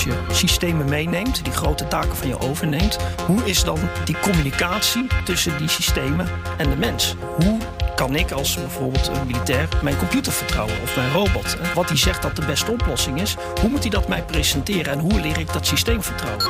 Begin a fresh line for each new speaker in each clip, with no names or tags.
Als je systemen meeneemt, die grote taken van je overneemt, hoe is dan die communicatie tussen die systemen en de mens? Hoe kan ik als bijvoorbeeld een militair mijn computer vertrouwen of mijn robot? Wat hij zegt dat de beste oplossing is, hoe moet hij dat mij presenteren en hoe leer ik dat systeem vertrouwen?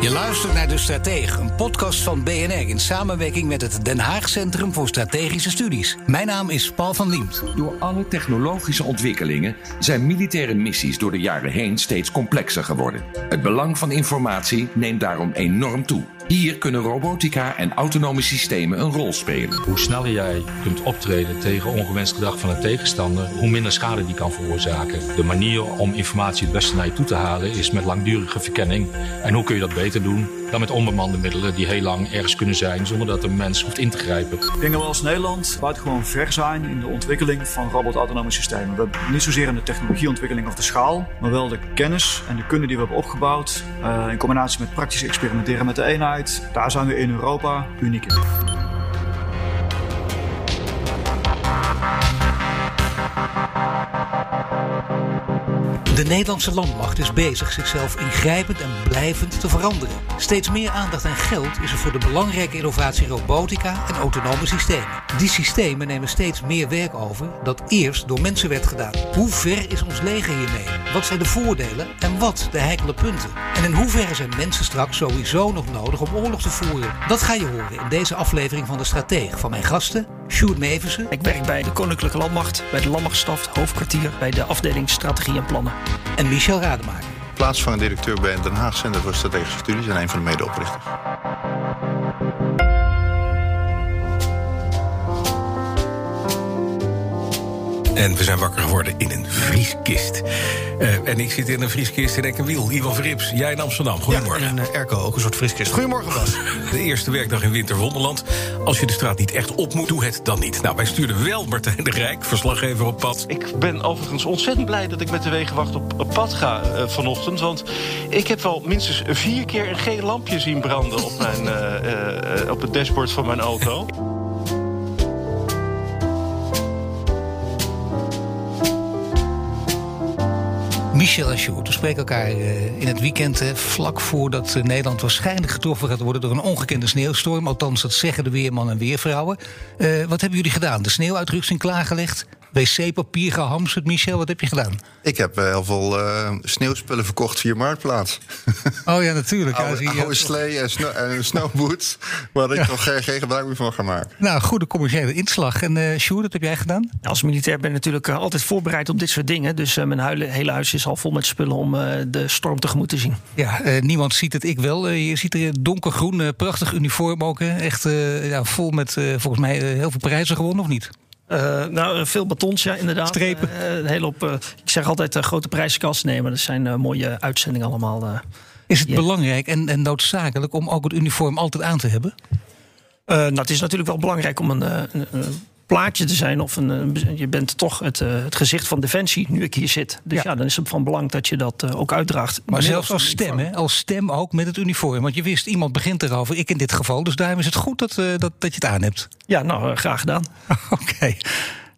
Je luistert naar De Stratege, een podcast van BNR in samenwerking met het Den Haag Centrum voor Strategische Studies. Mijn naam is Paul van Liemt.
Door alle technologische ontwikkelingen zijn militaire missies door de jaren heen steeds complexer geworden. Het belang van informatie neemt daarom enorm toe. Hier kunnen robotica en autonome systemen een rol spelen.
Hoe sneller jij kunt optreden tegen ongewenst gedrag van een tegenstander, hoe minder schade die kan veroorzaken. De manier om informatie het beste naar je toe te halen is met langdurige verkenning. En hoe kun je dat beter doen dan met onbemande middelen die heel lang ergens kunnen zijn zonder dat een mens hoeft in te grijpen.
Ik denk dat we als Nederland buitengewoon ver zijn in de ontwikkeling van robotautonome systemen. We hebben niet zozeer in de technologieontwikkeling of de schaal, maar wel de kennis en de kunde die we hebben opgebouwd. Uh, in combinatie met praktisch experimenteren met de eenheid. Daar zijn we in Europa uniek in.
De Nederlandse landmacht is bezig zichzelf ingrijpend en blijvend te veranderen. Steeds meer aandacht en geld is er voor de belangrijke innovatie robotica en autonome systemen. Die systemen nemen steeds meer werk over dat eerst door mensen werd gedaan. Hoe ver is ons leger hiermee? Wat zijn de voordelen en wat de heikele punten? En in hoeverre zijn mensen straks sowieso nog nodig om oorlog te voeren? Dat ga je horen in deze aflevering van De Strateeg van mijn gasten Sjoerd Meversen.
Ik werk bij de Koninklijke Landmacht, bij de Landmachtstaf, hoofdkwartier, bij de afdeling Strategie en Plannen.
En Michel Rademaker.
Plaatsvangend directeur bij het Den Haag Center voor Strategische Studies en een van de medeoprichters.
En we zijn wakker geworden in een vrieskist. Uh, en ik zit in een vrieskist in Ekkenwiel. Ivan Verrips, jij in Amsterdam. Goedemorgen.
Ja, en uh, Erco, ook een soort vrieskist. Goedemorgen, Bas.
De eerste werkdag in Winterwonderland. Als je de straat niet echt op moet, doe het dan niet. Nou, wij stuurden wel Martijn de Rijk, verslaggever op pad.
Ik ben overigens ontzettend blij dat ik met de wegenwacht op, op pad ga uh, vanochtend. Want ik heb wel minstens vier keer een geel lampje zien branden... op, mijn, op het dashboard van mijn auto.
Michel Sjoerd, we spreken elkaar in het weekend vlak voordat Nederland waarschijnlijk getroffen gaat worden door een ongekende sneeuwstorm. Althans, dat zeggen de weerman en weervrouwen. Wat hebben jullie gedaan? De sneeuwuitrusting klaargelegd? Wc-papier gehamsterd. Michel, wat heb je gedaan?
Ik heb uh, heel veel uh, sneeuwspullen verkocht via Marktplaats.
Oh ja, natuurlijk.
oude,
ja,
oude slee en, snow, en snowboots, waar ik toch geen, geen gebruik meer van ga maken.
Nou, goede commerciële inslag. En uh, Sjoerd, wat heb jij gedaan?
Als militair ben ik natuurlijk altijd voorbereid op dit soort dingen. Dus mijn huile, hele huis is al vol met spullen om de storm tegemoet te zien.
Ja, niemand ziet het, ik wel. je ziet er donkergroen, prachtig uniform ook. Echt ja, vol met volgens mij heel veel prijzen gewonnen, of niet?
Uh, nou, veel batons, ja, inderdaad.
Strepen.
Uh, een hele op, uh, ik zeg altijd grote prijzenkast nemen. Dat zijn mooie uitzendingen allemaal.
Is het yeah. belangrijk en, en, noodzakelijk om ook het uniform altijd aan te hebben?
nou, het is natuurlijk wel belangrijk om een, een, een plaatje te zijn. Of een, je bent toch het, het, gezicht van Defensie nu ik hier zit. Dus ja, ja dan is het van belang dat je dat ook uitdraagt.
Maar zelfs als stem, hè? als stem ook met het uniform. Want je wist, iemand begint erover. Ik in dit geval. Dus daarom is het goed dat, dat, dat je het aan hebt.
Ja, nou, graag gedaan.
Oké. Okay.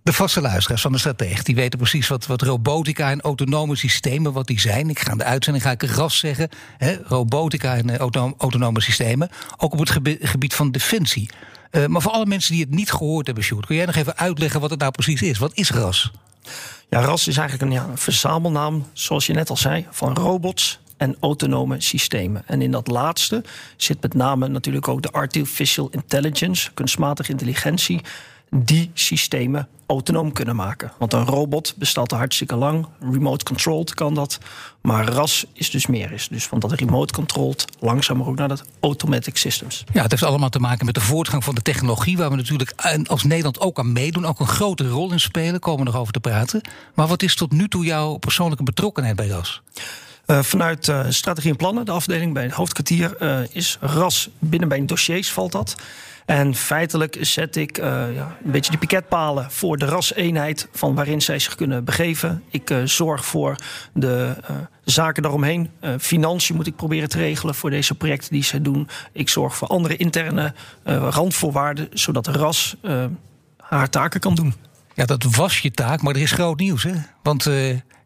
De vaste luisteraars van de strategie die weten precies wat, wat robotica en autonome systemen wat die zijn. Ik ga in de uitzending ga ik ras zeggen. Hè, robotica en autonome, systemen. Ook op het gebied van defensie. Uh, maar voor alle mensen die het niet gehoord hebben, Sjoerd, kun jij nog even uitleggen wat het nou precies is? Wat is RAS?
Ja, RAS is eigenlijk een, ja, verzamelnaam, zoals je net al zei, van robots en autonome systemen. En in dat laatste zit met name natuurlijk ook de artificial intelligence, kunstmatige intelligentie. die systemen autonoom kunnen maken. Want een robot bestaat al hartstikke lang. Remote controlled kan dat. Maar RAS is dus meer. Is dus van dat remote controlled langzamer ook naar dat automatic systems.
Ja, het heeft allemaal te maken met de voortgang van de technologie... waar we natuurlijk als Nederland ook aan meedoen. Ook een grote rol in spelen, komen we nog over te praten. Maar wat is tot nu toe jouw persoonlijke betrokkenheid bij RAS?
Uh, vanuit uh, strategie en plannen, de afdeling bij het hoofdkwartier, uh, is RAS binnen bij dossiers valt dat. En feitelijk zet ik uh, ja, een beetje de piketpalen voor de raseenheid van waarin zij zich kunnen begeven. Ik uh, zorg voor de uh, zaken daaromheen. financiën moet ik proberen te regelen voor deze projecten die zij doen. Ik zorg voor andere interne randvoorwaarden, zodat de ras haar taken kan doen.
Ja, dat was je taak, maar er is groot nieuws, hè? Want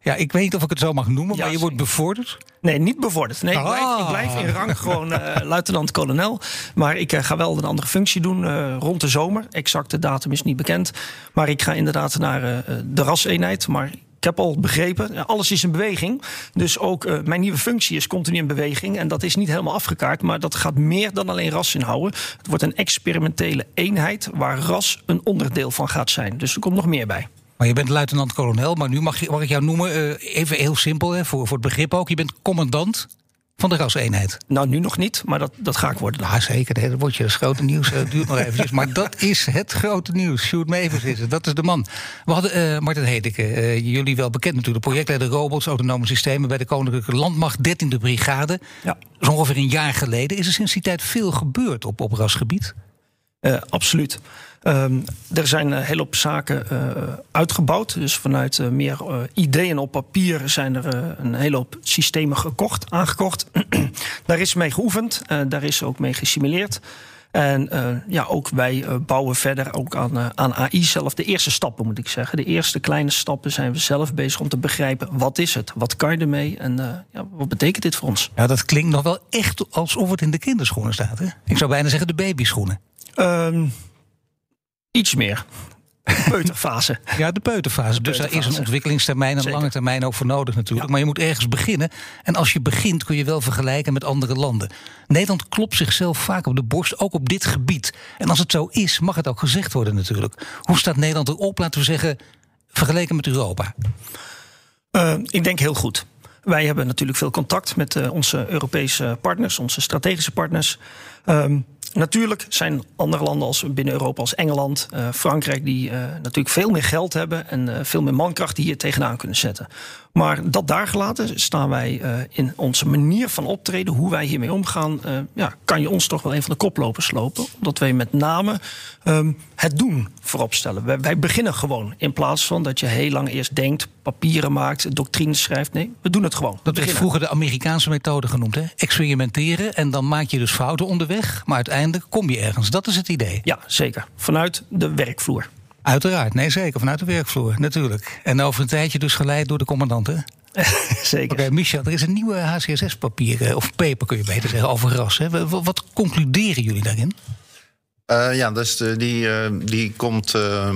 ja, ik weet niet of ik het zo mag noemen, ja, maar je wordt bevorderd.
Nee, niet bevorderd. Nee, ik, blijf, ik blijf in rang gewoon uh, luitenant-kolonel. Maar ik uh, ga wel een andere functie doen uh, rond de zomer. Exacte datum is niet bekend. Maar ik ga inderdaad naar de raseenheid. Maar ik heb al begrepen, alles is in beweging. Dus ook mijn nieuwe functie is continu in beweging. En dat is niet helemaal afgekaart, maar dat gaat meer dan alleen ras inhouden. Het wordt een experimentele eenheid waar ras een onderdeel van gaat zijn. Dus er komt nog meer bij.
Maar je bent luitenant-kolonel, maar nu mag, je, mag ik jou noemen, uh, even heel simpel hè, voor, voor het begrip ook. Je bent commandant van de raseenheid.
Nou, nu nog niet, maar dat, dat ga ik worden.
Ja, zeker. Dat wordt je dat grote nieuws. Het duurt nog eventjes. Maar dat is het grote nieuws. Shoot Mavers is het. Dat is de man. We hadden uh, Martin Hedeke, uh, jullie wel bekend natuurlijk. Projectleider robots, autonome systemen bij de Koninklijke Landmacht, 13e Brigade. Ja. Dat is ongeveer een jaar geleden. Is er sinds die tijd veel gebeurd op, op rasgebied?
Uh, absoluut. Um, er zijn een hele hoop zaken uh, uitgebouwd. Dus vanuit uh, meer ideeën op papier zijn er een hele hoop systemen gekocht, aangekocht. daar is mee geoefend, daar is ook mee gesimuleerd. En ja, ook wij bouwen verder ook aan, aan AI zelf. De eerste stappen moet ik zeggen. De eerste kleine stappen zijn we zelf bezig om te begrijpen wat is het? Wat kan je ermee? En ja, wat betekent dit voor ons?
Ja, dat klinkt nog wel echt alsof het in de kinderschoenen staat. Hè? Ik zou bijna zeggen de babyschoenen.
Um, Iets meer. Peuterfase.
Ja, de peuterfase. Dus daar is een ontwikkelingstermijn en een lange termijn ook voor nodig natuurlijk. Ja. Maar je moet ergens beginnen. En als je begint kun je wel vergelijken met andere landen. Nederland klopt zichzelf vaak op de borst, ook op dit gebied. En als het zo is, mag het ook gezegd worden natuurlijk. Hoe staat Nederland erop, laten we zeggen, vergeleken met Europa?
Uh, ik denk heel goed. Wij hebben natuurlijk veel contact met uh, onze Europese partners, onze strategische partners. Um, Natuurlijk zijn andere landen als binnen Europa als Engeland, uh, Frankrijk, die uh, natuurlijk veel meer geld hebben en uh, veel meer mankracht die hier tegenaan kunnen zetten. Maar dat daar gelaten staan wij in onze manier van optreden, hoe wij hiermee omgaan, ja, kan je ons toch wel een van de koplopers lopen. Omdat wij met name um, het doen voorop stellen. Wij, wij, beginnen gewoon in plaats van dat je heel lang eerst denkt, papieren maakt, doctrines schrijft. Nee, we doen het gewoon.
Dat werd vroeger de Amerikaanse methode genoemd, hè? Experimenteren en dan maak je dus fouten onderweg, maar uiteindelijk kom je ergens. Dat is het idee.
Ja, zeker. Vanuit de werkvloer.
Uiteraard, nee zeker. Vanuit de werkvloer, natuurlijk. En over een tijdje dus geleid door de commandanten.
zeker.
Oké, okay, Michel, er is een nieuwe HCSS-papier, of paper kun je beter zeggen, over ras. Hè. Wat concluderen jullie daarin?
Uh, ja, dus de, die, uh, die komt uh,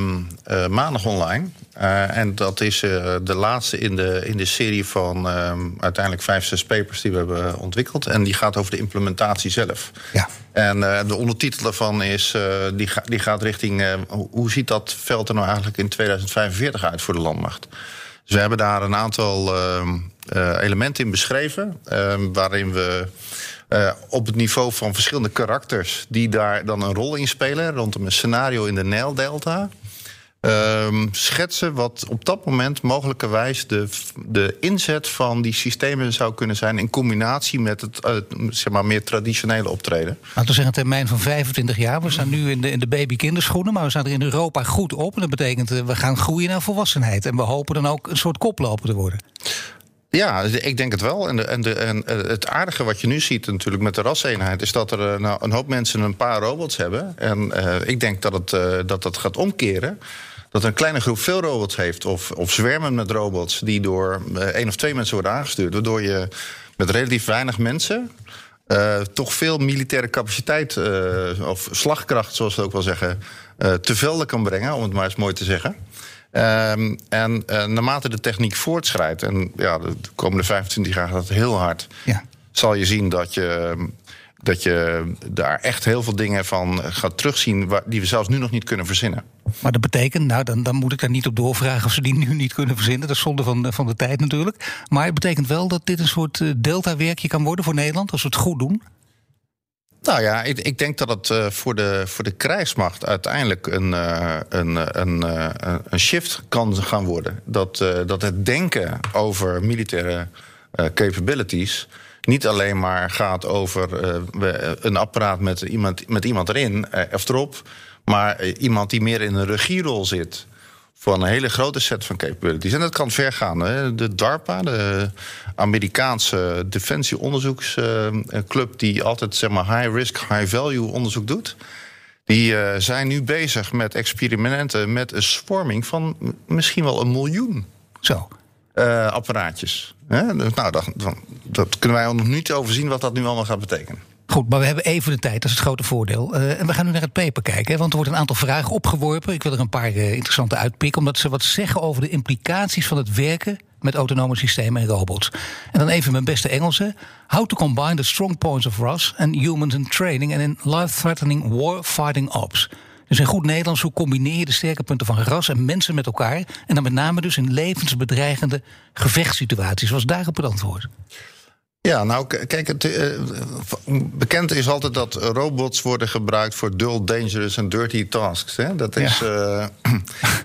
maandag online. en dat is de laatste in de, in de serie van ehm, uiteindelijk vijf, zes papers die we hebben ontwikkeld. En die gaat over de implementatie zelf.
Ja.
En de ondertitel daarvan is, die, ga, die gaat richting... hoe ziet dat veld er nou eigenlijk in 2045 uit voor de landmacht? Dus we hebben daar een aantal ehm, elementen in beschreven... Ehm, waarin we... Uh, op het niveau van verschillende karakters die daar dan een rol in spelen rondom een scenario in de Nijldelta. Um, schetsen wat op dat moment mogelijkerwijs de, de inzet van die systemen zou kunnen zijn in combinatie met het uh, zeg maar meer traditionele optreden.
Laten we zeggen een termijn van 25 jaar. We staan nu in de, in de baby-kinderschoenen, maar we staan er in Europa goed op. En dat betekent uh, we gaan groeien naar volwassenheid. En we hopen dan ook een soort koploper te worden.
Ja, ik denk het wel. En, en, de, en het aardige wat je nu ziet natuurlijk met de raseenheid... is dat er nou, een hoop mensen een paar robots hebben. En uh, ik denk dat het, dat dat gaat omkeren. Dat een kleine groep veel robots heeft of, of zwermen met robots... die door één of twee mensen worden aangestuurd. Waardoor je met relatief weinig mensen... toch veel militaire capaciteit of slagkracht, zoals we ook wel zeggen... te velden kan brengen, om het maar eens mooi te zeggen... Um, en uh, naarmate de techniek voortschrijdt, en ja, de komende 25 jaar gaat het heel hard,
ja.
zal je zien dat je dat je daar echt heel veel dingen van gaat terugzien waar, die we zelfs nu nog niet kunnen verzinnen.
Maar dat betekent, nou dan, dan moet ik daar niet op doorvragen of ze die nu niet kunnen verzinnen. Dat is zonde van, van de tijd natuurlijk. Maar het betekent wel dat dit een soort uh, delta-werkje kan worden voor Nederland als we het goed doen.
Nou ja, ik, ik denk dat het uh, voor, de, voor de krijgsmacht uiteindelijk een, uh, een, een, een shift kan gaan worden. Dat, dat het denken over militaire capabilities niet alleen maar gaat over een apparaat met iemand, met iemand erin of erop, maar iemand die meer in een regierol zit van een hele grote set van capabilities. En dat kan ver gaan. Hè. De DARPA, de Amerikaanse defensieonderzoeksclub... die altijd zeg maar, high-risk, high-value onderzoek doet... die uh, zijn nu bezig met experimenten met een swarming van misschien wel een miljoen.
Zo.
Uh, apparaatjes. Hè? Nou, dat, dat kunnen wij nog niet overzien wat dat nu allemaal gaat betekenen.
Goed, maar we hebben even de tijd, dat is het grote voordeel. Uh, en we gaan nu naar het paper kijken, want er wordt een aantal vragen opgeworpen. Ik wil er een paar uh, interessante uitpikken, omdat ze wat zeggen over de implicaties van het werken met autonome systemen en robots. En dan even mijn beste Engelse. How to combine the strong points of RAS and humans in training and in life-threatening war-fighting ops. Dus in goed Nederlands, hoe combineer je de sterke punten van ras en mensen met elkaar? En dan met name dus in levensbedreigende gevechtssituaties. Was daarop het antwoord?
Ja, nou kijk, het, uh, bekend is altijd dat robots worden gebruikt voor dull, dangerous en dirty tasks. Hè? Dat is. Ja. Uh,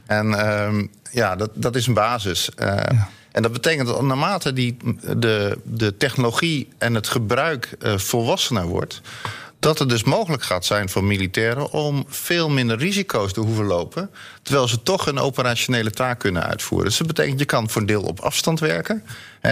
en uh, ja, dat, dat is een basis. Ja. En dat betekent dat naarmate die, de, de technologie en het gebruik volwassener wordt dat het dus mogelijk gaat zijn voor militairen om veel minder risico's te hoeven lopen, terwijl ze toch een operationele taak kunnen uitvoeren. Dus dat betekent je kan voor een deel op afstand werken.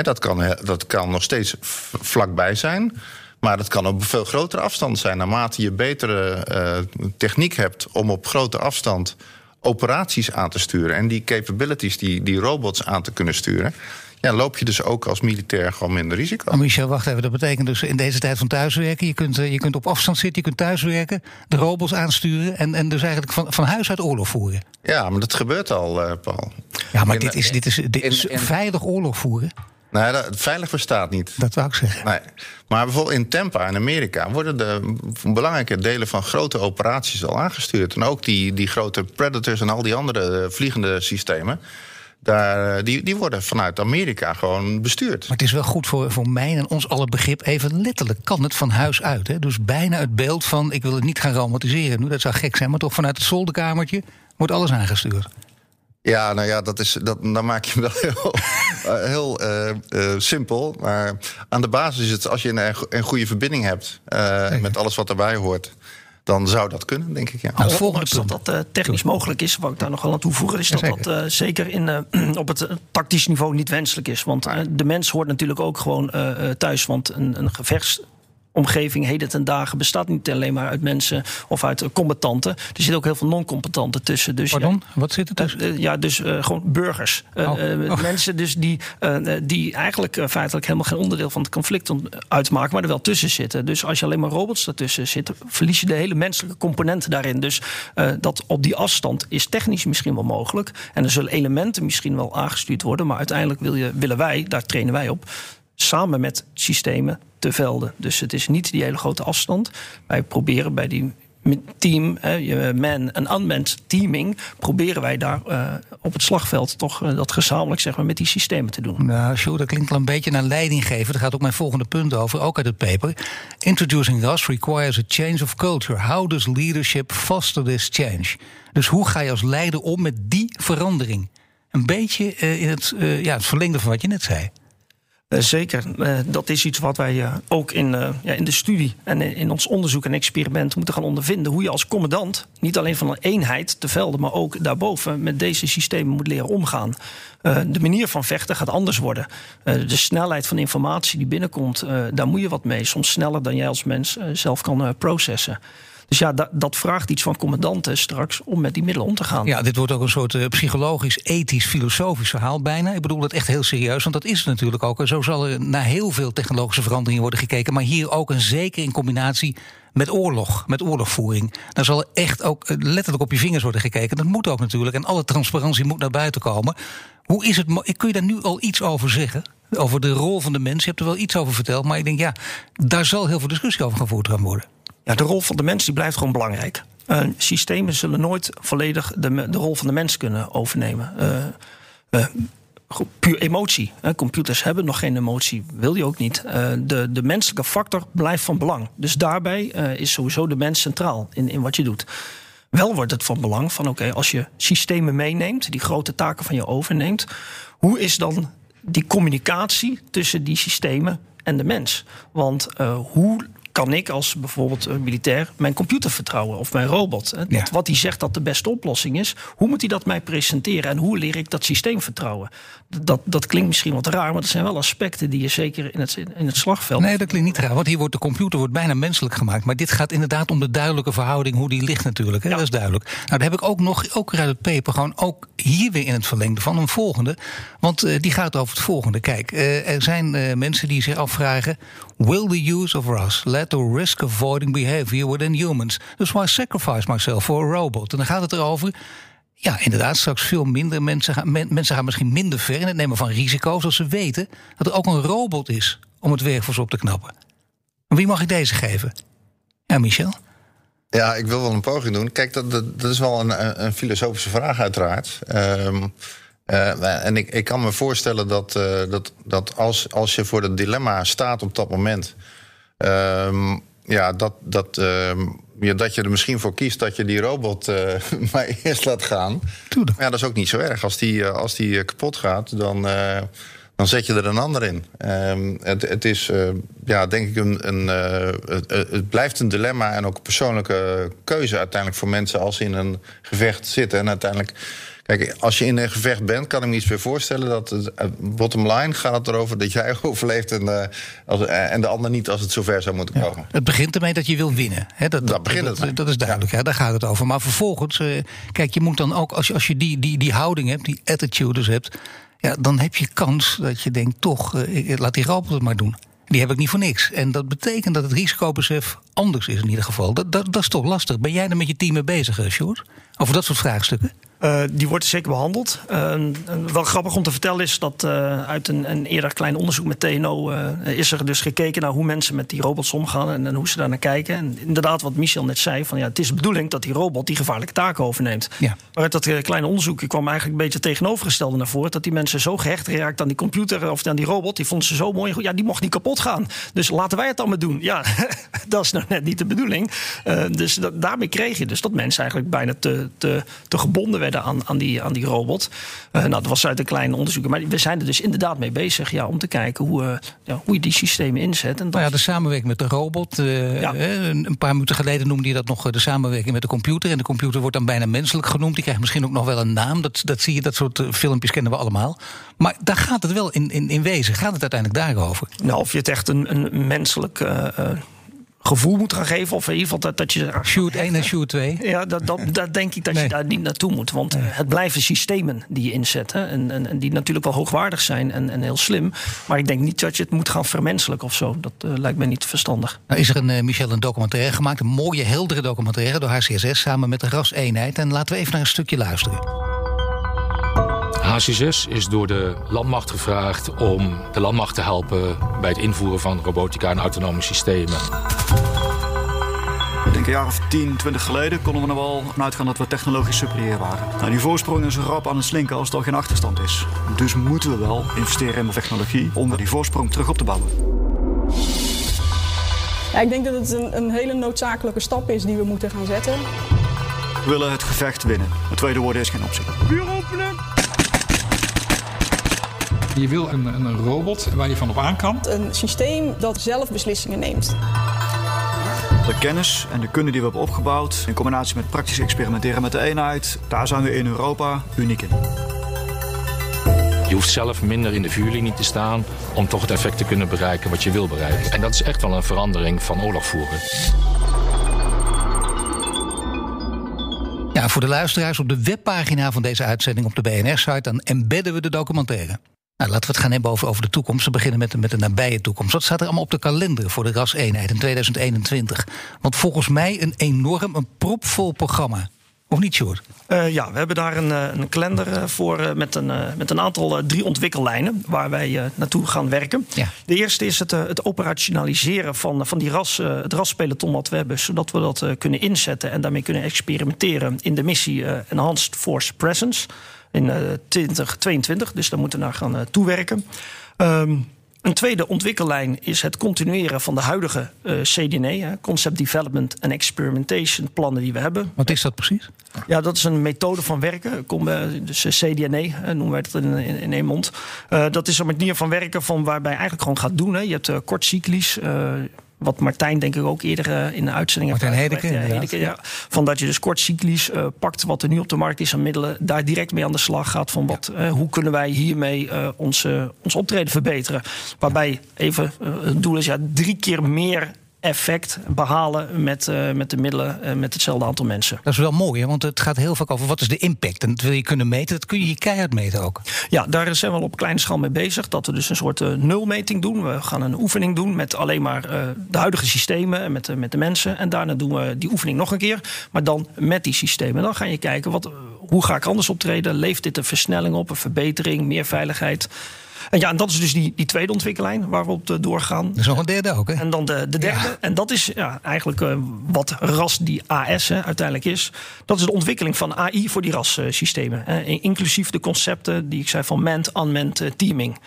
dat, kan, dat kan nog steeds vlakbij zijn. Maar dat kan op veel grotere afstand zijn. Naarmate je betere uh, techniek hebt om op grote afstand operaties aan te sturen. En die capabilities, die, die robots aan te kunnen sturen ja, loop je dus ook als militair gewoon minder risico.
Maar Michel, wacht even. Dat betekent dus in deze tijd van thuiswerken... je kunt, eh, je kunt op afstand zitten, je kunt thuiswerken... de robots aansturen en, en dus eigenlijk van, van huis uit oorlog voeren.
Ja, maar dat gebeurt al, uh, Paul.
Ja, maar dit is, dit is, dit is veilig oorlog voeren.
Nee, dat, veilig bestaat niet.
Dat wou ik zeggen.
Nee. Maar bijvoorbeeld in Tampa in Amerika worden de belangrijke delen van grote operaties al aangestuurd. En ook die, die grote Predators en al die andere eh, vliegende systemen. Daar, eh, die, die worden vanuit Amerika gewoon bestuurd.
Maar het is wel goed voor, voor mij en ons alle begrip. Even letterlijk kan het van huis uit. Hè? Dus bijna het beeld van, ik wil het niet gaan romantiseren. Nu, dat zou gek zijn, maar toch vanuit het zolderkamertje wordt alles aangestuurd.
Ja, nou ja, dat is, dat, dan maak je hem wel heel, eh, heel uh, uh, simpel. Maar aan de basis is het, als je een, een goede verbinding hebt... met alles wat erbij hoort dan zou dat kunnen, denk ik. Ja.
Nou, het volgende punt. dat dat uh, technisch mogelijk is, wat ik daar nog wel aan toevoegen, is dat dat uh, zeker in, uh, op het tactisch niveau niet wenselijk is. Want de mens hoort natuurlijk ook gewoon thuis. Want een, een gevechts omgeving heden ten dagen bestaat niet alleen maar uit mensen of uit combatanten. Er zitten ook heel veel non-combatanten tussen. Dus
Pardon? Ja, Wat zit er tussen?
Uh, ja, dus uh, gewoon burgers. Uh, oh. oh. Mensen dus die, die eigenlijk feitelijk helemaal geen onderdeel van het conflict uitmaken, maar er wel tussen zitten. Dus als je alleen maar robots ertussen zit, verlies je de hele menselijke componenten daarin. Dus dat op die afstand is technisch misschien wel mogelijk. En er zullen elementen misschien wel aangestuurd worden, maar uiteindelijk wil je, willen wij, daar trainen wij op, samen met systemen te velden. Dus het is niet die hele grote afstand. Wij proberen bij die team, man en unmanned teaming, proberen wij daar uh, op het slagveld toch uh, dat gezamenlijk zeg maar, met die systemen te doen.
Nou, dat klinkt wel een beetje naar leiding geven. Daar gaat ook mijn volgende punt over, ook uit het paper. Introducing us requires a change of culture. How does leadership foster this change? Dus hoe ga je als leider om met die verandering? Een beetje uh, in het, ja, het verlengde van wat je net zei.
Uh, zeker. Uh, dat is iets wat wij uh, ook in, ja, in de studie en in ons onderzoek en experiment moeten gaan ondervinden. Hoe je als commandant, niet alleen van een eenheid te velden, maar ook daarboven met deze systemen moet leren omgaan. de manier van vechten gaat anders worden. de snelheid van informatie die binnenkomt, daar moet je wat mee. Soms sneller dan jij als mens zelf kan processen. Dus ja, dat, vraagt iets van commandanten straks om met die middelen om te gaan.
Ja, dit wordt ook een soort uh, psychologisch, ethisch, filosofisch verhaal bijna. Ik bedoel dat echt heel serieus, want dat is het natuurlijk ook. Zo zal er naar heel veel technologische veranderingen worden gekeken. Maar hier ook een zeker in combinatie met oorlog, met oorlogvoering. Daar zal echt ook eh, letterlijk op je vingers worden gekeken. Dat moet ook natuurlijk. En alle transparantie moet naar buiten komen. Hoe is het? Kun je daar nu al iets over zeggen? over de rol van de mens. Je hebt er wel iets over verteld, maar ik denk ja, daar zal heel veel discussie over gevoerd gaan worden.
Ja, de rol van de mens die blijft gewoon belangrijk. Systemen zullen nooit volledig de, de rol van de mens kunnen overnemen. Uh, puur emotie. Computers hebben nog geen emotie, wil je ook niet. de, de menselijke factor blijft van belang. Dus daarbij is sowieso de mens centraal in, in wat je doet. Wel wordt het van belang van oké, als je systemen meeneemt, die grote taken van je overneemt, hoe is dan die communicatie tussen die systemen en de mens? Want hoe kan ik als bijvoorbeeld een militair mijn computer vertrouwen of mijn robot? Ja. Wat hij zegt dat de beste oplossing is, hoe moet hij dat mij presenteren en hoe leer ik dat systeem vertrouwen? Dat, dat klinkt misschien wat raar, maar dat zijn wel aspecten die je zeker in het, in het slagveld.
Nee, dat klinkt niet raar, want hier wordt de computer wordt bijna menselijk gemaakt. Maar dit gaat inderdaad om de duidelijke verhouding, hoe die ligt natuurlijk. Hè? Dat is duidelijk. Nou, daar heb ik ook nog, ook uit het paper, gewoon ook hier weer in het verlengde van een volgende. Want uh, die gaat over het volgende. Kijk, uh, er zijn uh, mensen die zich afvragen: Will the use of Rust lead to risk avoiding behavior within humans? Dus why sacrifice myself for a robot? En dan gaat het erover. Ja, inderdaad, straks veel minder mensen gaan, mensen gaan misschien minder ver in het nemen van risico's als ze weten dat er ook een robot is om het werk voor ze op te knappen. Wie mag ik deze geven? Ja, Michel?
Ja, ik wil wel een poging doen. Kijk, dat, dat, is wel een, een, filosofische vraag, uiteraard. Um, uh, en ik, ik kan me voorstellen dat, uh, dat, dat als, als je voor het dilemma staat op dat moment. Um, ja, dat, dat, uh, ja, dat je er misschien voor kiest dat je die robot uh, maar eerst laat gaan.
Tuurlijk.
Ja, dat is ook niet zo erg. Als die, als die kapot gaat, dan, dan zet je er een ander in. Um, het, het is, ja, denk ik, een, een, het, het, blijft een dilemma en ook een persoonlijke keuze uiteindelijk voor mensen als ze in een gevecht zitten. En uiteindelijk Kijk, als je in een gevecht bent, kan ik me iets meer voorstellen dat het eh, bottom line gaat het erover dat jij overleeft en, uh, als, uh, en de ander niet als het zover zou moeten komen. Ja,
het begint ermee dat je wil winnen. Hè? Dat,
dat, begint het.
Dat, dat, is duidelijk, ja. daar gaat het over. Maar vervolgens, uh, kijk, je moet dan ook, als je, als je die, die, die houding hebt, die attitudes hebt, ja, dan heb je kans dat je denkt, toch, laat die robot het maar doen. Die heb ik niet voor niks. En dat betekent dat het risicobesef anders is in ieder geval. Dat, dat, dat is toch lastig. Ben jij er met je team mee bezig, Sjoerd? Over dat soort vraagstukken?
Uh, die wordt zeker behandeld. Uh, wel grappig om te vertellen is dat uh, uit een, een, eerder klein onderzoek met TNO is er dus gekeken naar hoe mensen met die robots omgaan en, en, hoe ze daar naar kijken. En inderdaad, wat Michel net zei, van ja, het is de bedoeling dat die robot die gevaarlijke taken overneemt. Ja. Maar uit dat kleine onderzoek kwam eigenlijk een beetje tegenovergestelde naar voren. Dat die mensen zo gehecht raakt aan die computer of aan die robot, die vonden ze zo mooi. Ja, die mocht niet kapot gaan. Dus laten wij het dan maar doen. Ja, dat is nou net niet de bedoeling. dus dat, daarmee kreeg je dus dat mensen eigenlijk bijna te, te, te gebonden werden aan, aan, die, aan die robot. Uh, nou, dat was uit een klein onderzoek. Maar we zijn er dus inderdaad mee bezig ja, om te kijken hoe, uh, ja, hoe je die systemen inzet. En
nou ja, de samenwerking met de robot. Uh, ja. Een paar minuten geleden noemde je dat nog de samenwerking met de computer. En de computer wordt dan bijna menselijk genoemd. Die krijgt misschien ook nog wel een naam. Dat, dat zie je, dat soort filmpjes kennen we allemaal. Maar daar gaat het wel in, in, in wezen. Gaat het uiteindelijk daarover?
Nou, of je het echt een, een menselijk gevoel moet gaan geven. Of in ieder geval dat, dat je.
Shoot 1 en shoot 2.
Ja, dat, dat, dat denk ik dat nee. je daar niet naartoe moet. Want nee. het blijven systemen die je inzet. Hè, en, en, en, die natuurlijk wel hoogwaardig zijn en, en heel slim. Maar ik denk niet dat je het moet gaan vermenselijken of zo. Dat uh, lijkt mij niet verstandig.
Nou is er een, uh, Michel een documentaire gemaakt. Een mooie, heldere documentaire door HCSS samen met de raseenheid. En laten we even naar een stukje luisteren.
HCSS is door de landmacht gevraagd om de landmacht te helpen bij het invoeren van robotica en autonome systemen.
Ik denk een jaar of 10, 20 geleden konden we er wel uitgaan dat we technologisch superieur waren. Nou, die voorsprong is rap aan het slinken als er al geen achterstand is. Dus moeten we wel investeren in de technologie om die voorsprong terug op te bouwen.
Ja, ik denk dat het een, een hele noodzakelijke stap is die we moeten gaan zetten.
We willen het gevecht winnen. Het tweede woord is geen optie. Vuur openen!
Je wil een, een robot waar je van op aan kan.
Een systeem dat zelf beslissingen neemt.
De kennis en de kunde die we hebben opgebouwd, in combinatie met praktisch experimenteren met de eenheid, daar zijn we in Europa uniek in.
Je hoeft zelf minder in de vuurlinie te staan om toch het effect te kunnen bereiken wat je wil bereiken. En dat is echt wel een verandering van oorlog voeren.
Ja, voor de luisteraars op de webpagina van deze uitzending op de BNR-site, dan embedden we de documentaire. Nou, laten we het gaan hebben over, over de toekomst. We beginnen met, met de nabije toekomst. Wat staat er allemaal op de kalender voor de raseenheid in 2021? Want volgens mij een enorm, een propvol programma. Of niet, Sjoerd?
Uh, ja, we hebben daar een, uh, een kalender uh, voor met, een, met een aantal drie ontwikkellijnen waar wij naartoe gaan werken.
Ja.
De eerste is het, het operationaliseren van, van die ras, het raspeloton wat we hebben, zodat we dat kunnen inzetten en daarmee kunnen experimenteren in de missie Enhanced Force Presence in 2022. Dus daar moeten we naar gaan toewerken. Um, een tweede ontwikkellijn is het continueren van de huidige uh, CDNE, Concept Development and Experimentation plannen die we hebben.
Wat is dat precies?
Ja, dat is een methode van werken. Dus CDNE noemen wij het in, in, in één mond. Uh, dat is een manier van werken van waarbij je eigenlijk gewoon gaat doen. Hè. Je hebt kortcyclisch. Wat Martijn denk ik ook eerder uh, in de uitzending
Martijn
heeft
Hedeke,
ja, Hedeke, ja. Van dat je dus kortcyclisch uh, pakt wat er nu op de markt is aan middelen. Daar direct mee aan de slag gaat van wat, uh, hoe kunnen wij hiermee ons, ons optreden verbeteren. Waarbij even het doel is ja, drie keer meer effect behalen met, uh, met de middelen, uh, met hetzelfde aantal mensen.
Dat is wel mooi, hè? want het gaat heel vaak over wat is de impact. En dat wil je kunnen meten, dat kun je keihard meten ook.
Ja, daar zijn we al op kleine schaal mee bezig. Dat we dus een soort uh, nulmeting doen. We gaan een oefening doen met alleen maar de huidige systemen en met, met de mensen. En daarna doen we die oefening nog een keer. Maar dan met die systemen. Dan ga je kijken, wat, hoe ga ik anders optreden? Leeft dit een versnelling op, een verbetering, meer veiligheid? En ja, en dat is dus die, die tweede ontwikkelijn waar we op doorgaan.
Dat is nog een derde ook, hè?
En dan de, de derde. Ja. En dat is ja, eigenlijk uh, wat RAS die AS hè, uiteindelijk is. Dat is de ontwikkeling van AI voor die RAS-systemen. Uh, inclusief de concepten die ik zei van manned-unmanned uh, teaming.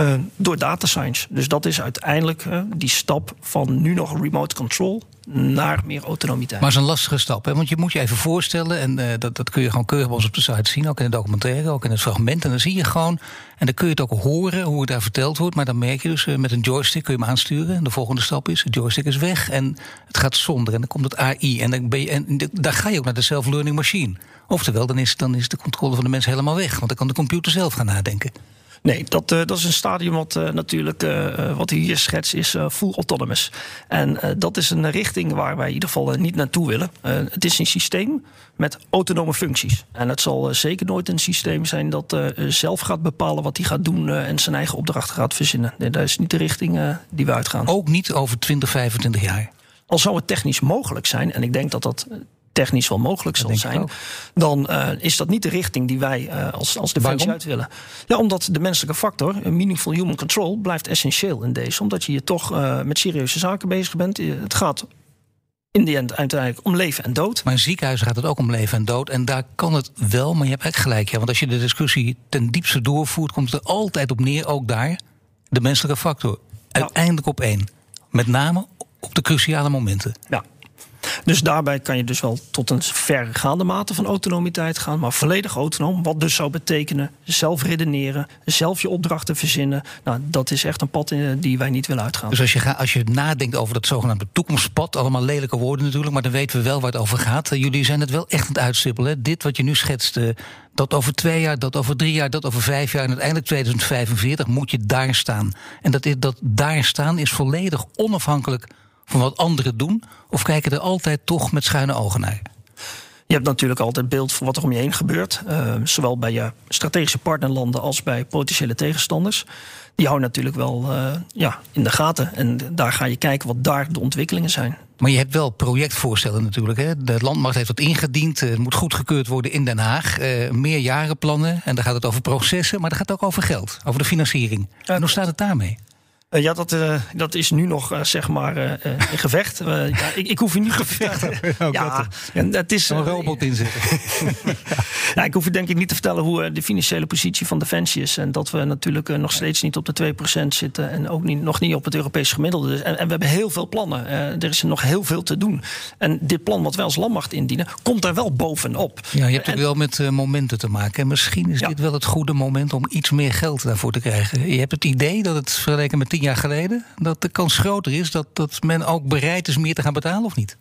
Uh, door data science. Dus dat is uiteindelijk uh, die stap van nu nog remote control naar meer autonomiteit.
Maar het is een lastige stap, hè? want je moet je even voorstellen... en uh, dat, dat kun je gewoon keurig ons op de site zien... ook in de documentaire, ook in het fragment. En dan zie je gewoon, en dan kun je het ook horen hoe het daar verteld wordt... maar dan merk je dus, met een joystick kun je hem aansturen... en de volgende stap is, de joystick is weg en het gaat zonder... en dan komt het AI en, dan ben je, en daar ga je ook naar de self-learning machine. Oftewel, dan is, dan is de controle van de mens helemaal weg... want dan kan de computer zelf gaan nadenken.
Nee, dat, uh, dat is een stadium wat uh, natuurlijk, uh, wat hier schets, is full autonomous. En dat is een richting waar wij in ieder geval niet naartoe willen. het is een systeem met autonome functies. En het zal zeker nooit een systeem zijn dat zelf gaat bepalen wat hij gaat doen en zijn eigen opdracht gaat verzinnen. Nee, dat is niet de richting die we uitgaan.
Ook niet over 20, 25 jaar.
Al zou het technisch mogelijk zijn, en ik denk dat dat technisch wel mogelijk zal zijn, dan uh, is dat niet de richting die wij uh, als, als defensie uit willen. Ja, omdat de menselijke factor, een meaningful human control, blijft essentieel in deze. Omdat je hier toch uh, met serieuze zaken bezig bent. Het gaat in die end uiteindelijk om leven en dood.
Maar in ziekenhuizen gaat het ook om leven en dood. En daar kan het wel, maar je hebt echt gelijk. Ja, want als je de discussie ten diepste doorvoert, komt het er altijd op neer, ook daar, de menselijke factor. Uiteindelijk op één. Met name op de cruciale momenten.
Ja, dus daarbij kan je dus wel tot een vergaande mate van autonomiteit gaan, maar volledig autonoom. Wat dus zou betekenen zelf redeneren, zelf je opdrachten verzinnen. Nou, dat is echt een pad die wij niet willen uitgaan.
Dus als je, gaat, als je nadenkt over dat zogenaamde toekomstpad, allemaal lelijke woorden natuurlijk, maar dan weten we wel waar het over gaat. Jullie zijn het wel echt aan het uitstippelen. Dit wat je nu schetst, dat over twee jaar, dat over drie jaar, dat over vijf jaar en uiteindelijk 2045 moet je daar staan. En dat, dat daar staan is volledig onafhankelijk van wat anderen doen? Of kijken er altijd toch met schuine ogen naar?
Je hebt natuurlijk altijd beeld van wat er om je heen gebeurt. Uh, zowel bij je strategische partnerlanden als bij potentiële tegenstanders. Die houden natuurlijk wel uh, ja, in de gaten. En daar ga je kijken wat daar de ontwikkelingen zijn.
Maar je hebt wel projectvoorstellen natuurlijk. Hè? De landmacht heeft dat ingediend. Het moet goedgekeurd worden in Den Haag. Uh, meerjarenplannen. En dan gaat het over processen. Maar dan gaat het ook over geld. Over de financiering. En hoe staat het daarmee?
Uh, ja, dat, uh, dat is nu nog uh, zeg maar in gevecht. ja, ik, ik hoef je niet te vertellen.
ja, en het is een robot inzetten.
ja, ik hoef je denk ik niet te vertellen hoe de financiële positie van Defensie is. En dat we natuurlijk nog steeds niet op de 2% zitten. En ook niet, nog niet op het Europese gemiddelde. Dus, en, en we hebben heel veel plannen. er is nog heel veel te doen. En dit plan wat wij als landmacht indienen, komt daar wel bovenop.
Ja, je hebt ook wel met momenten te maken. En misschien is ja. dit wel het goede moment om iets meer geld daarvoor te krijgen. Je hebt het idee dat het vergeleken met tien jaar geleden, dat de kans groter is dat, dat men ook bereid is meer te gaan betalen of niet?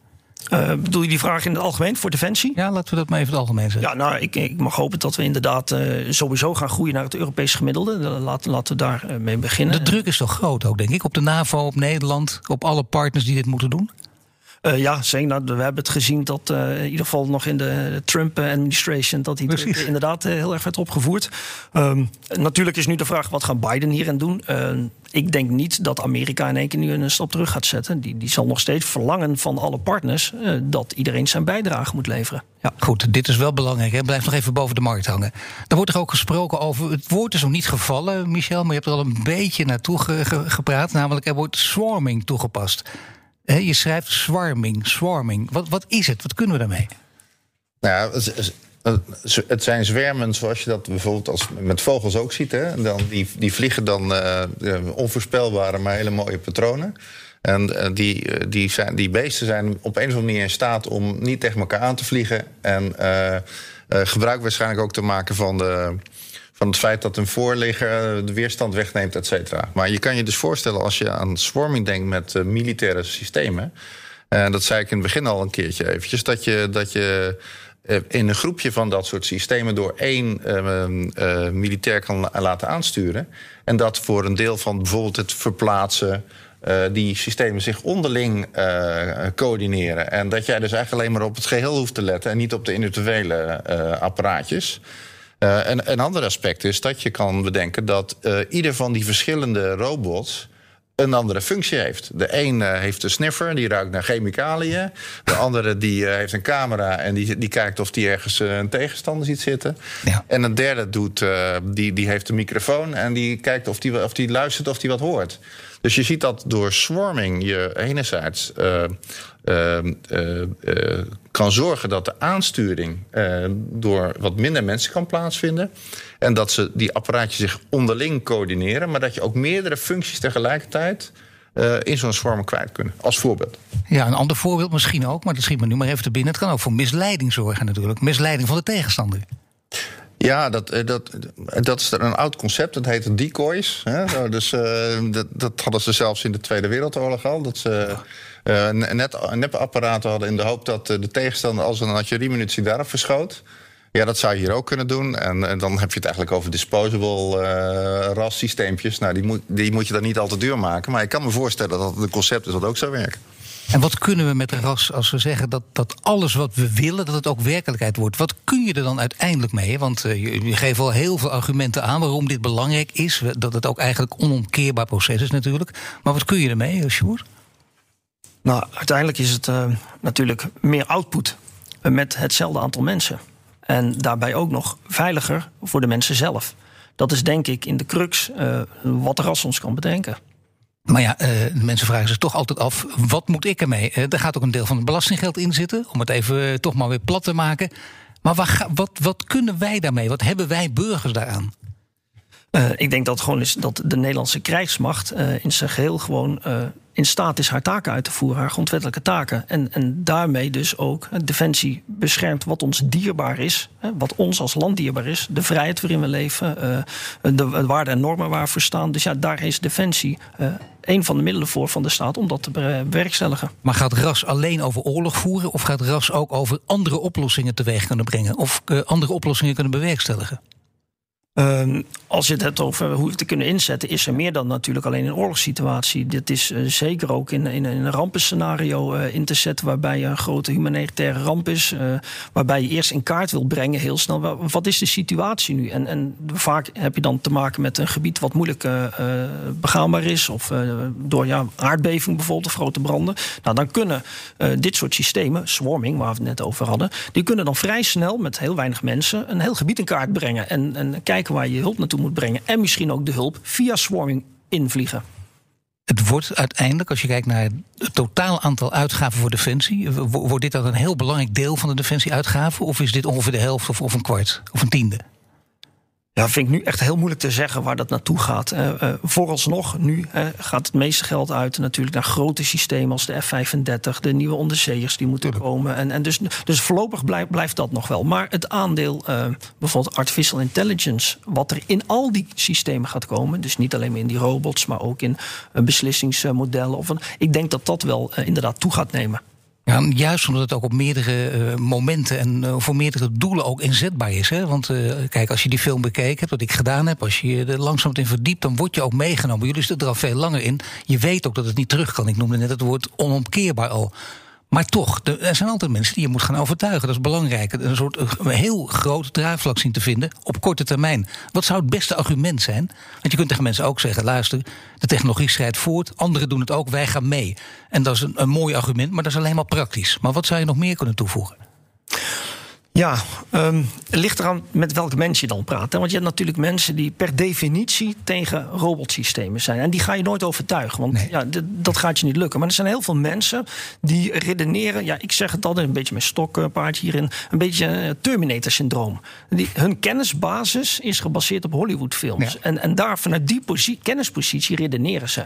Uh, bedoel je die vraag in het algemeen voor Defensie?
Ja, laten we dat maar even het algemeen zeggen.
Ja, nou, ik, ik mag hopen dat we inderdaad uh, sowieso gaan groeien naar het Europese gemiddelde. Laten, laten we daar uh, mee beginnen.
De druk is toch groot ook, denk ik, op de NAVO, op Nederland, op alle partners die dit moeten doen?
Uh, ja, zeker. Nou, we hebben het gezien dat uh, in ieder geval nog in de Trump-administration... dat hij inderdaad uh, heel erg werd opgevoerd. Um, natuurlijk is nu de vraag, wat gaat Biden hierin doen? ik denk niet dat Amerika in één keer nu een stap terug gaat zetten. Die, die zal nog steeds verlangen van alle partners... dat iedereen zijn bijdrage moet leveren.
Ja, goed, dit is wel belangrijk. Hè? Blijf nog even boven de markt hangen. Er wordt er ook gesproken over... Het woord is nog niet gevallen, Michel... maar je hebt er al een beetje naartoe gepraat. Namelijk, er wordt swarming toegepast je schrijft swarming, swarming. Wat, wat is het? Wat kunnen we daarmee?
Nou, het, zijn zwermen zoals je dat bijvoorbeeld als, met vogels ook ziet. Hè? Dan, die, die vliegen dan uh, onvoorspelbare, maar hele mooie patronen. En uh, die, die, zijn, die beesten zijn op een of andere manier in staat om niet tegen elkaar aan te vliegen. En gebruik waarschijnlijk ook te maken van de van het feit dat een voorligger de weerstand wegneemt, et cetera. Maar je kan je dus voorstellen als je aan swarming denkt met uh, militaire systemen. En dat zei ik in het begin al een keertje eventjes. Dat je, dat je in een groepje van dat soort systemen door één uh, militair kan laten aansturen. En dat voor een deel van bijvoorbeeld het verplaatsen. die systemen zich onderling coördineren. En dat jij dus eigenlijk alleen maar op het geheel hoeft te letten en niet op de individuele apparaatjes. En een ander aspect is dat je kan bedenken dat uh, ieder van die verschillende robots een andere functie heeft. De een uh, heeft een sniffer, die ruikt naar chemicaliën. De andere die heeft een camera en die, die kijkt of die ergens een tegenstander ziet zitten. Ja. En een derde doet, die, die heeft een microfoon en die kijkt of die, of die luistert of die wat hoort. Dus je ziet dat door swarming je enerzijds uh, uh, kan zorgen dat de aansturing door wat minder mensen kan plaatsvinden. En dat ze die apparaatjes zich onderling coördineren, maar dat je ook meerdere functies tegelijkertijd in zo'n swarm kwijt kunnen. Als voorbeeld.
Ja, een ander voorbeeld misschien ook, maar dat schiet me nu maar even te binnen. Het kan ook voor misleiding zorgen natuurlijk. Misleiding van de tegenstander.
Ja, dat, dat, dat is een oud concept. Dat heet decoys. Hè? Dus dat, dat hadden ze zelfs in de Tweede Wereldoorlog al. Dat ze uh, net, net apparaten hadden in de hoop dat de tegenstander als een artilleriemunitie daarop verschoot. Ja, dat zou je hier ook kunnen doen. En, en, dan heb je het eigenlijk over disposable uh, RAS-systeempjes. Nou, die moet, die moet je dan niet al te duur maken. Maar ik kan me voorstellen dat het een concept is dat ook zou werken.
En wat kunnen we met RAS als we zeggen dat, dat alles wat we willen, dat het ook werkelijkheid wordt? Wat kun je er dan uiteindelijk mee? Want uh, je, je, geeft al heel veel argumenten aan waarom dit belangrijk is. Dat het ook eigenlijk onomkeerbaar proces is natuurlijk. Maar wat kun je ermee, Sjoerd?
Nou, uiteindelijk is het uh, natuurlijk meer output met hetzelfde aantal mensen. En daarbij ook nog veiliger voor de mensen zelf. Dat is denk ik in de crux uh, wat RAS ons kan bedenken.
Maar ja, uh, mensen vragen zich toch altijd af: wat moet ik ermee? Uh, er gaat ook een deel van het belastinggeld in zitten, om het even toch maar weer plat te maken. Maar wat, wat kunnen wij daarmee? Wat hebben wij burgers daaraan?
Uh, ik denk dat gewoon is dat de Nederlandse krijgsmacht in zijn geheel gewoon in staat is haar taken uit te voeren, haar grondwettelijke taken. En, en daarmee dus ook Defensie beschermt wat ons dierbaar is, wat ons als land dierbaar is, de vrijheid waarin we leven, de waarden en normen waar we staan. Dus ja, daar is Defensie een van de middelen voor van de staat om dat te bewerkstelligen.
Maar gaat RAS alleen over oorlog voeren of gaat RAS ook over andere oplossingen teweeg kunnen brengen of andere oplossingen kunnen bewerkstelligen?
Um, als je het hebt over hoe we het kunnen inzetten, is er meer dan natuurlijk alleen een oorlogssituatie. Dit is uh, zeker ook in, in, een rampenscenario uh, in te zetten, waarbij een grote humanitaire ramp is, uh, waarbij je eerst in kaart wil brengen heel snel. Wat is de situatie nu? En, en vaak heb je dan te maken met een gebied wat moeilijk begaanbaar is, of door ja, aardbeving bijvoorbeeld, of grote branden. Nou, dan kunnen dit soort systemen, swarming, waar we het net over hadden, die kunnen dan vrij snel met heel weinig mensen een heel gebied in kaart brengen en, en kijken waar je hulp naartoe moet brengen. En misschien ook de hulp via swarming invliegen.
Het wordt uiteindelijk, als je kijkt naar het totaal aantal uitgaven voor defensie, wordt dit dan een heel belangrijk deel van de defensieuitgaven? Of is dit ongeveer de helft of, of een kwart of een tiende?
Ja, vind ik nu echt heel moeilijk te zeggen waar dat naartoe gaat. Uh, uh, vooralsnog, nu uh, gaat het meeste geld uit natuurlijk naar grote systemen als de F-35, de nieuwe onderzeeërs die moeten komen. En, en dus, dus voorlopig blijft, blijft dat nog wel. Maar het aandeel, bijvoorbeeld artificial intelligence, wat er in al die systemen gaat komen, dus niet alleen maar in die robots, maar ook in beslissingsmodellen. Of een, ik denk dat dat wel inderdaad toe gaat nemen.
Ja, juist omdat het ook op meerdere uh, momenten en uh, voor meerdere doelen ook inzetbaar is. Hè? Want uh, kijk, als je die film bekeken hebt, wat ik gedaan heb, als je je er langzaam in verdiept, dan word je ook meegenomen. Jullie zitten er al veel langer in. Je weet ook dat het niet terug kan. Ik noemde net het woord onomkeerbaar al. Maar toch, er zijn altijd mensen die je moet gaan overtuigen. Dat is belangrijk. Een soort een heel groot draagvlak zien te vinden op korte termijn. Wat zou het beste argument zijn? Want je kunt tegen mensen ook zeggen: luister, de technologie schrijdt voort, anderen doen het ook, wij gaan mee. En dat is een, een mooi argument, maar dat is alleen maar praktisch. Maar wat zou je nog meer kunnen toevoegen?
Ja, um, het ligt eraan met welke mensen je dan praat. Hè? Want je hebt natuurlijk mensen die per definitie tegen robotsystemen zijn. En die ga je nooit overtuigen, want ja, dat gaat je niet lukken. Maar er zijn heel veel mensen die redeneren... ja, ik zeg het altijd een beetje met stokpaardje hierin... een beetje uh, Terminator-syndroom. Hun kennisbasis is gebaseerd op Hollywoodfilms. En, en daar vanuit die kennispositie redeneren ze.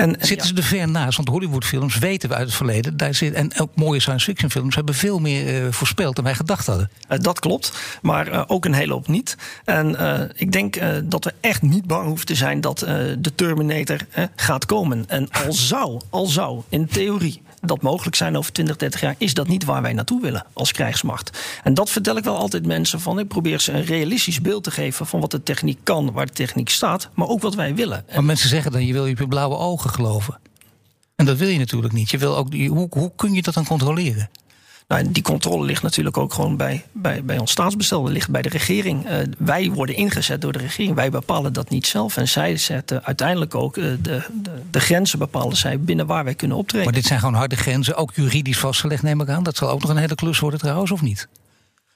En, Zitten ze er ver naast? Want Hollywoodfilms weten we uit het verleden. Daar zit, en ook mooie science fiction films hebben veel meer uh, voorspeld dan wij gedacht hadden.
Uh, dat klopt, maar uh, ook een hele hoop niet. En ik denk dat we echt niet bang hoeven te zijn dat de Terminator gaat komen. En al zou, al zou in theorie dat mogelijk zijn over 20, 30 jaar, is dat niet waar wij naartoe willen als krijgsmacht. En dat vertel ik wel altijd mensen van. Ik probeer ze een realistisch beeld te geven van wat de techniek kan, waar de techniek staat, maar ook wat wij willen.
Maar mensen zeggen dan, je wil je blauwe ogen geloven. En dat wil je natuurlijk niet. Je wil ook, hoe, hoe kun je dat dan controleren?
Nou, die controle ligt natuurlijk ook gewoon bij, bij, bij ons staatsbestel. ligt bij de regering. Uh, wij worden ingezet door de regering. Wij bepalen dat niet zelf. En zij zetten uiteindelijk ook uh, de, de, de, grenzen bepalen zij binnen waar wij kunnen optreden.
Maar dit zijn gewoon harde grenzen, ook juridisch vastgelegd, neem ik aan. Dat zal ook nog een hele klus worden trouwens, of niet?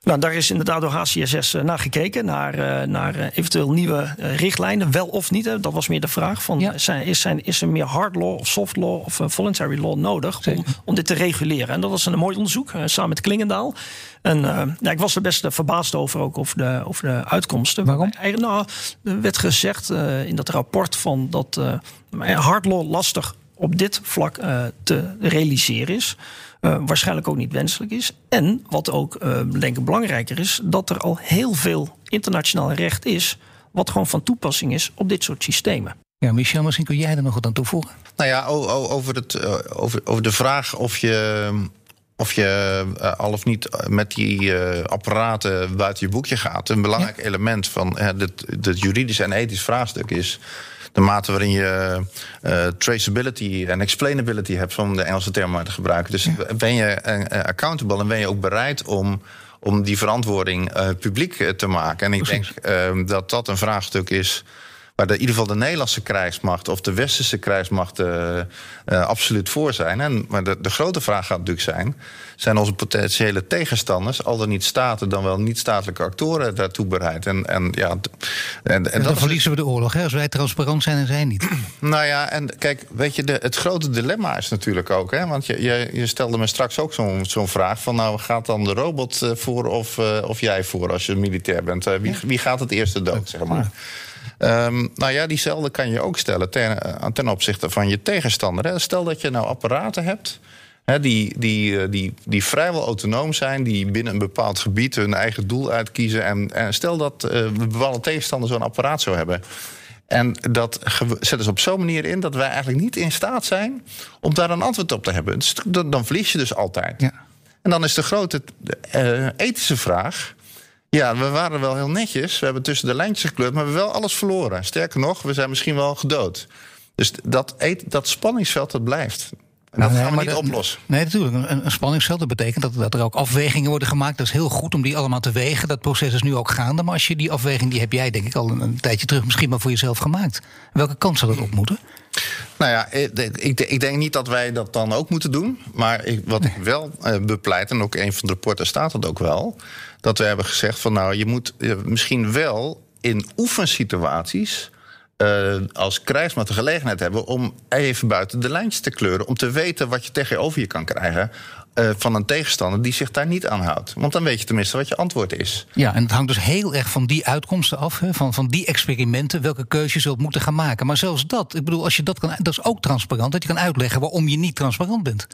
Nou, daar is inderdaad door HCSS eh, naar gekeken, naar, eh, naar eh, eventueel nieuwe richtlijnen, wel of niet. Dat was meer de vraag van, is, zijn, is er meer hard law of soft law of voluntary law nodig om, om dit te reguleren? En dat was een mooi onderzoek, samen met Klingendaal. En ik was er best verbaasd over, ook over de, over de uitkomsten.
Waarom?
Nou, er werd gezegd in dat rapport van dat hard law lastig op dit vlak te realiseren is. Uh, waarschijnlijk ook niet wenselijk is. En wat ook uh, denk ik belangrijker is, dat er al heel veel internationaal recht is, wat gewoon van toepassing is op dit soort systemen.
Ja, Michel, misschien kun jij er nog wat aan toevoegen.
Nou ja, over, het, eh, over, over de vraag of je of je al of niet met die apparaten buiten je boekje gaat. Een belangrijk element van het, het juridisch en ethisch vraagstuk is de mate waarin je uh, traceability en explainability hebt, om de Engelse term maar te gebruiken. Dus ben je uh, accountable en ben je ook bereid om om die verantwoording uh, publiek te maken. En ik denk uh, dat dat een vraagstuk is waar de, in ieder geval de Nederlandse krijgsmacht of de westerse krijgsmacht uh, absoluut voor zijn. En, maar de, de grote vraag gaat natuurlijk zijn: zijn onze potentiële tegenstanders, al dan niet staten, dan wel niet-statelijke actoren daartoe bereid? En, en, ja, en,
en, en dan verliezen we de oorlog, hè, als wij transparant zijn en zij niet.
Nou ja, en kijk, weet je, de, het grote dilemma is natuurlijk ook, hè, want je, je, je stelde me straks ook zo'n zo'n vraag: van nou gaat dan de robot voor of, uh, of jij voor als je militair bent? wie, wie gaat het eerste dood, zeg maar? Um, nou ja, diezelfde kan je ook stellen ten, eh, ten opzichte van je tegenstander. Hè. Stel dat je nou apparaten hebt die, die, eh, die, die vrijwel autonoom zijn, die binnen een bepaald gebied hun eigen doel uitkiezen. En, en stel dat uh, een bepaalde tegenstander zo'n apparaat zou hebben. En dat zetten ze op zo'n manier in dat wij eigenlijk niet in staat zijn om daar een antwoord op te hebben. Dus dan, dan verlies je dus altijd. Ja. En dan is de grote uh, ethische vraag. Ja, we waren wel heel netjes. We hebben tussen de lijntjes gekleurd, maar we hebben wel alles verloren. Sterker nog, we zijn misschien wel gedood. Dus dat, dat spanningsveld, dat blijft. En dat gaan we niet oplossen.
Nee, natuurlijk. Een, een spanningsveld, dat betekent dat, dat, er ook afwegingen worden gemaakt. Dat is heel goed om die allemaal te wegen. Dat proces is nu ook gaande. Maar als je die afweging, die heb jij denk ik al een, een tijdje terug misschien maar voor jezelf gemaakt. Welke kant zal dat op moeten?
Nou ja, ik, ik, denk niet dat wij dat dan ook moeten doen. Maar ik, wat ik wel uh, bepleit, en ook een van de rapporten staat dat ook wel dat we hebben gezegd van nou, je moet misschien wel in oefensituaties. Uh, als krijgsmacht de gelegenheid hebben om even buiten de lijntjes te kleuren. Om te weten wat je tegenover je kan krijgen. Uh, van een tegenstander die zich daar niet aan houdt. Want dan weet je tenminste wat je antwoord is.
Ja, en het hangt dus heel erg van die uitkomsten af. Hè, van, van die experimenten, welke keuze je zult moeten gaan maken. Maar zelfs dat, ik bedoel, als je dat kan, dat is ook transparant. Dat je kan uitleggen waarom je niet transparant bent.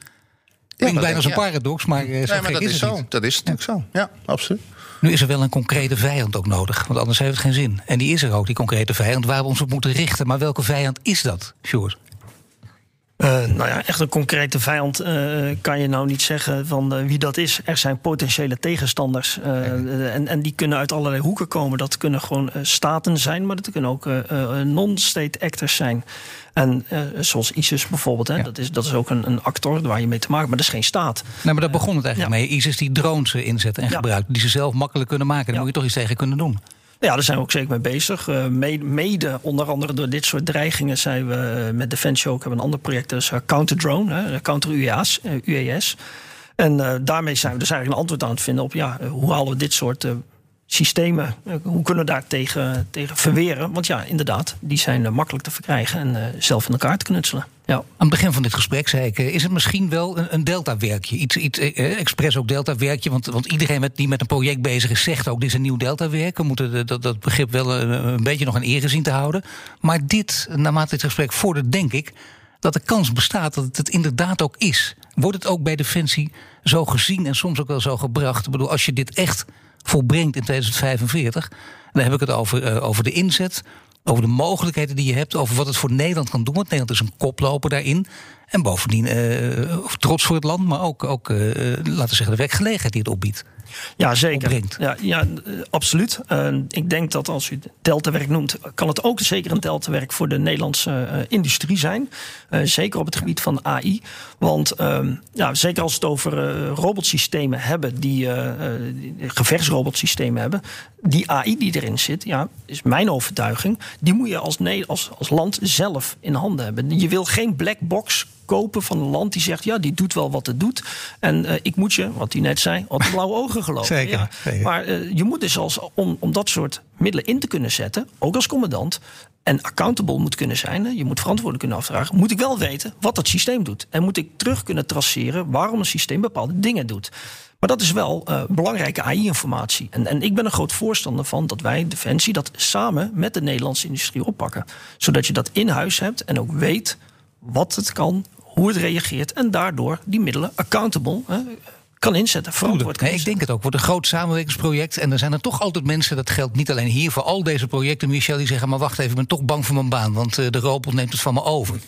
Klinkt bijna als een paradox, maar, uh, zo nee, maar
dat
is,
is zo. Dat is natuurlijk zo. Ja, absoluut.
Nu is er wel een concrete vijand ook nodig, want anders heeft het geen zin. En die is er ook, die concrete vijand, waar we ons op moeten richten. Maar welke vijand is dat, Sjoerd?
Uh, nou ja, echt een concrete vijand uh, kan je nou niet zeggen van uh, wie dat is. Er zijn potentiële tegenstanders. en, en die kunnen uit allerlei hoeken komen. Dat kunnen gewoon staten zijn, maar dat kunnen ook non-state actors zijn. En zoals ISIS bijvoorbeeld, hè, ja. dat, is, dat is ook een, een actor waar je mee te maken maar dat is geen staat.
Nou, maar daar begon het eigenlijk ja. mee. ISIS die drones inzetten en ja. gebruiken, die ze zelf makkelijk kunnen maken. Daar moet je toch iets tegen kunnen doen.
Ja, daar zijn we ook zeker mee bezig. Uh, mede, onder andere door dit soort dreigingen zijn we met Defensie ook hebben een ander project, dat is Counter Drone, Counter UAS. UAS. En daarmee zijn we dus eigenlijk een antwoord aan het vinden op ja, hoe halen we dit soort systemen, hoe kunnen we daar tegen, tegen verweren? Want ja, inderdaad, die zijn makkelijk te verkrijgen en zelf in elkaar te knutselen. Ja.
Aan het begin van dit gesprek zei ik, is het misschien wel een, een delta-werkje? Iets, iets eh, expres ook delta-werkje, want, want iedereen met, die met een project bezig is... zegt ook, dit is een nieuw delta-werk. We moeten dat, dat begrip wel een, beetje nog in ere zien te houden. Maar dit, naarmate dit gesprek vordert, denk ik... dat de kans bestaat dat het, het inderdaad ook is. Wordt het ook bij Defensie zo gezien en soms ook wel zo gebracht? Ik bedoel, als je dit echt volbrengt in 2045... dan heb ik het over, over de inzet over de mogelijkheden die je hebt, over wat het voor Nederland kan doen. Want Nederland is een koploper daarin. En bovendien uh, trots voor het land, maar ook, ook uh, laten we zeggen, de werkgelegenheid die het opbiedt.
Ja, zeker. Ja, ja, absoluut. Uh, ik denk dat als u deltawerk noemt, kan het ook zeker een deltawerk voor de Nederlandse uh, industrie zijn. Uh, zeker op het gebied van AI. Want ehm, ja, zeker als we het over robotsystemen hebben, die gevechtsrobotsystemen hebben, die AI die erin zit, ja, is mijn overtuiging, die moet je als, als, als land zelf in handen hebben. Je wil geen black box kopen van een land die zegt: ja, die doet wel wat het doet. En uh, ik moet je, wat hij net zei, op blauwe ogen geloven.
Zeker. Ja. zeker.
Maar uh, je moet dus als, om, om dat soort middelen in te kunnen zetten, ook als commandant, en accountable moet kunnen zijn, je moet verantwoordelijk kunnen afvragen, moet ik wel weten wat dat systeem doet. En moet ik terug kunnen traceren waarom een systeem bepaalde dingen doet. Maar dat is wel uh, belangrijke AI-informatie. En, en ik ben een groot voorstander van dat wij, Defensie, dat samen met de Nederlandse industrie oppakken. Zodat je dat in huis hebt en ook weet wat het kan, hoe het reageert en daardoor die middelen accountable hè, kan inzetten. Verantwoord kan
nee, ik denk het ook. wordt een groot samenwerkingsproject. En er zijn er toch altijd mensen, dat geldt niet alleen hier voor al deze projecten, Michel, die zeggen: Maar wacht even, ik ben toch bang voor mijn baan, want uh, de robot neemt het van me over.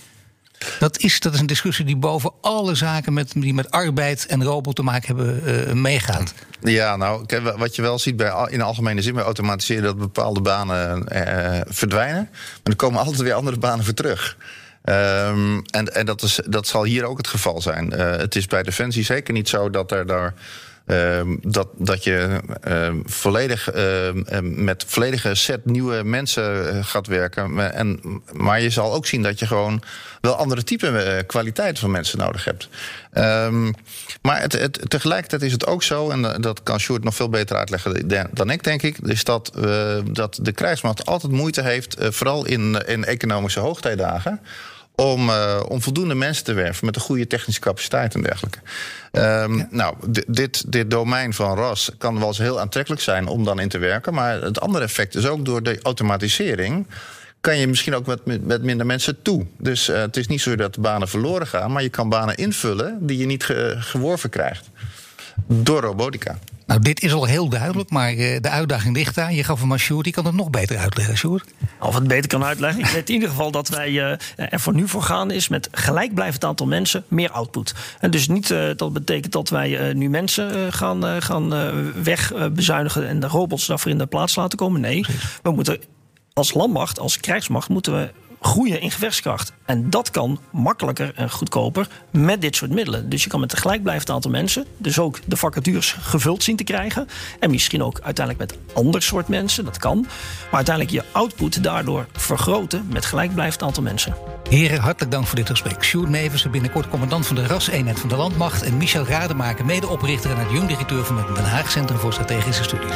Dat is, dat is een discussie die boven alle zaken met, die met arbeid en robot te maken hebben uh, meegaat.
Ja, nou, wat je wel ziet bij, in de algemene zin bij automatiseren... dat bepaalde banen uh, verdwijnen. Maar er komen altijd weer andere banen voor terug. Um, en en dat, is, dat zal hier ook het geval zijn. Uh, het is bij Defensie zeker niet zo dat er daar. Uh, dat, dat je uh, volledig met volledige set nieuwe mensen eh, gaat werken. En, maar je zal ook zien dat je gewoon wel andere type eh, kwaliteiten van mensen nodig hebt. Maar het, het, tegelijkertijd is het ook zo, en dat kan Sjoerd nog veel beter uitleggen dan ik, denk ik, is dat, dat de krijgsmacht altijd moeite heeft, vooral in, in economische hoogtijdagen om, uh, om voldoende mensen te werven met een goede technische capaciteit en dergelijke. Um, ja. Nou, dit, dit domein van RAS kan wel eens heel aantrekkelijk zijn om dan in te werken. Maar het andere effect is ook door de automatisering kan je misschien ook met, met minder mensen toe. Dus uh, het is niet zo dat de banen verloren gaan, maar je kan banen invullen die je niet ge, geworven krijgt. Door robotica.
Nou, dit is al heel duidelijk, maar uh, de uitdaging ligt daar. Je gaf hem aan Sjoerd, die kan het nog beter uitleggen, Sjoerd.
Of het beter kan uitleggen. Ik weet in ieder geval dat wij uh, er voor nu voor gaan is met gelijkblijvend aantal mensen meer output. En dus niet uh, dat betekent dat wij nu mensen gaan, gaan wegbezuinigen en de robots daarvoor in de plaats laten komen. Nee, we moeten als landmacht, als krijgsmacht, moeten we groeien in gevechtskracht. En dat kan makkelijker en goedkoper met dit soort middelen. Dus je kan met een gelijkblijvend aantal mensen, dus ook de vacatures gevuld zien te krijgen. En misschien ook uiteindelijk met ander soort mensen, dat kan. Maar uiteindelijk je output daardoor vergroten met gelijkblijvend aantal mensen.
Heren, hartelijk dank voor dit gesprek. Sjoerd Nevers, binnenkort commandant van de RAS-eenheid van de Landmacht. En Michel Rademaker, medeoprichter en adjunct-directeur van het Den Haag Centrum voor Strategische Studies.